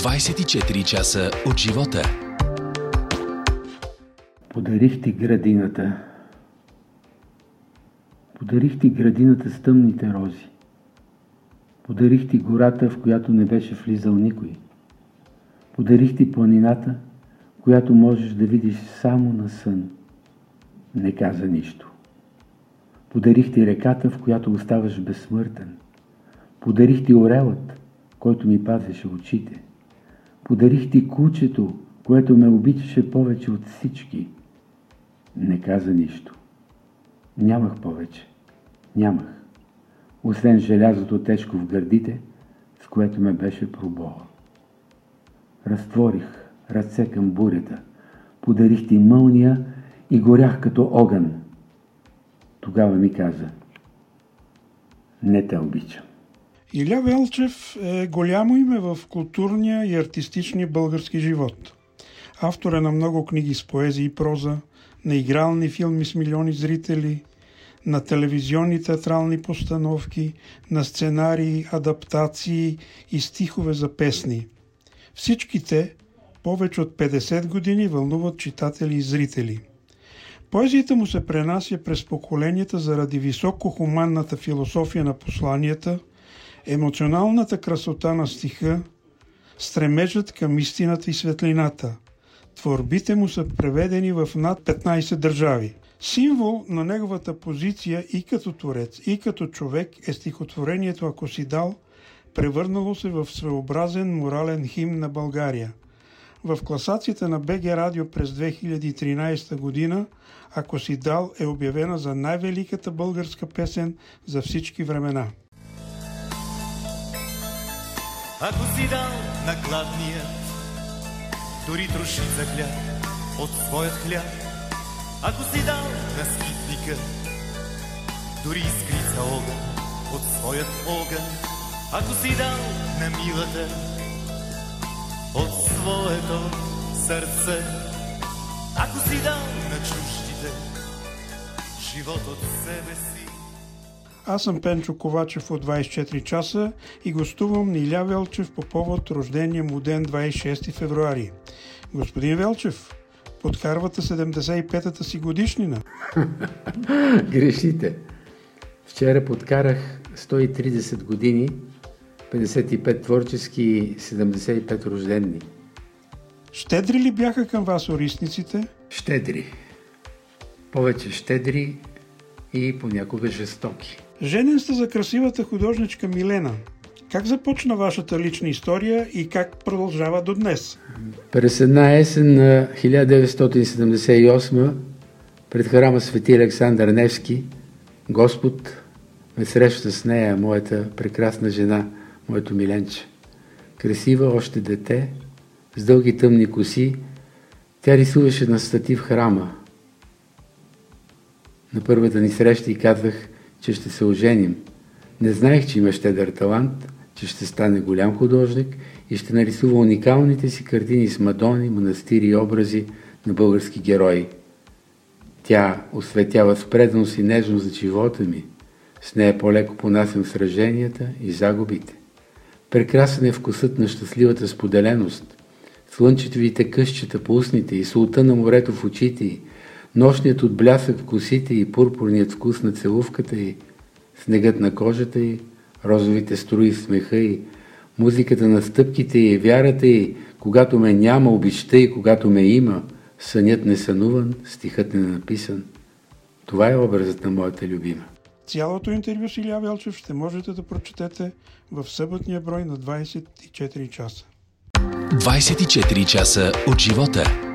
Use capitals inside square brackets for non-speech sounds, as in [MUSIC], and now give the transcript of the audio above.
24 часа от живота. Подарих ти градината. Подарих ти градината с тъмните рози. Подарих ти гората, в която не беше влизал никой. Подарих ти планината, която можеш да видиш само на сън. Не каза нищо. Подарих ти реката, в която оставаш безсмъртен. Подарих ти орелът, който ми пазеше очите. Подарих ти кучето, което ме обичаше повече от всички. Не каза нищо. Нямах повече. Нямах. Освен желязото тежко в гърдите, с което ме беше пробола. Разтворих ръце към бурята. Подарих ти мълния и горях като огън. Тогава ми каза, не те обичам. Иля Велчев е голямо име в културния и артистичния български живот. Автор е на много книги с поезия и проза, на игрални филми с милиони зрители, на телевизионни театрални постановки, на сценарии, адаптации и стихове за песни. Всички те повече от 50 години вълнуват читатели и зрители. Поезията му се пренася през поколенията заради високохуманната философия на посланията – емоционалната красота на стиха, стремежът към истината и светлината. Творбите му са преведени в над 15 държави. Символ на неговата позиция и като творец, и като човек е стихотворението Ако си дал, превърнало се в своеобразен морален хим на България. В класацията на БГ Радио през 2013 година Ако си дал е обявена за най-великата българска песен за всички времена. Ако си дал на гладния дори трошица хляб от своят хляб, ако си дал на скитника дори искрица огън от своят огън, ако си дал на милата от своето сърце, ако си дал на чуждите живот от себе си, аз съм Пенчо Ковачев от 24 часа и гостувам Ниля Велчев по повод рождения му ден 26 февруари. Господин Велчев, подкарвате 75-та си годишнина. [LAUGHS] Грешите. Вчера подкарах 130 години, 55 творчески и 75 рождени. Щедри ли бяха към вас орисниците? Щедри. Повече щедри и понякога жестоки. Женен сте за красивата художничка Милена. Как започна вашата лична история и как продължава до днес? През една есен на 1978 пред храма Свети Александър Невски Господ ме среща с нея, моята прекрасна жена, моето миленче. Красива, още дете, с дълги тъмни коси, тя рисуваше на стати в храма. На първата ни среща и казах – че ще се оженим. Не знаех, че има щедър талант, че ще стане голям художник и ще нарисува уникалните си картини с мадони, манастири и образи на български герои. Тя осветява с и нежност за живота ми. С нея по-леко понасям сраженията и загубите. Прекрасен е вкусът на щастливата споделеност. Слънчетовите къщета по устните и султа на морето в очите й, Нощният отблясък в косите и пурпурният вкус на целувката и снегът на кожата и розовите струи в смеха и музиката на стъпките и вярата и когато ме няма обичта и когато ме има, сънят не сънуван, стихът не написан. Това е образът на моята любима. Цялото интервю с Илия Велчев ще можете да прочетете в съботния брой на 24 часа. 24 часа от живота.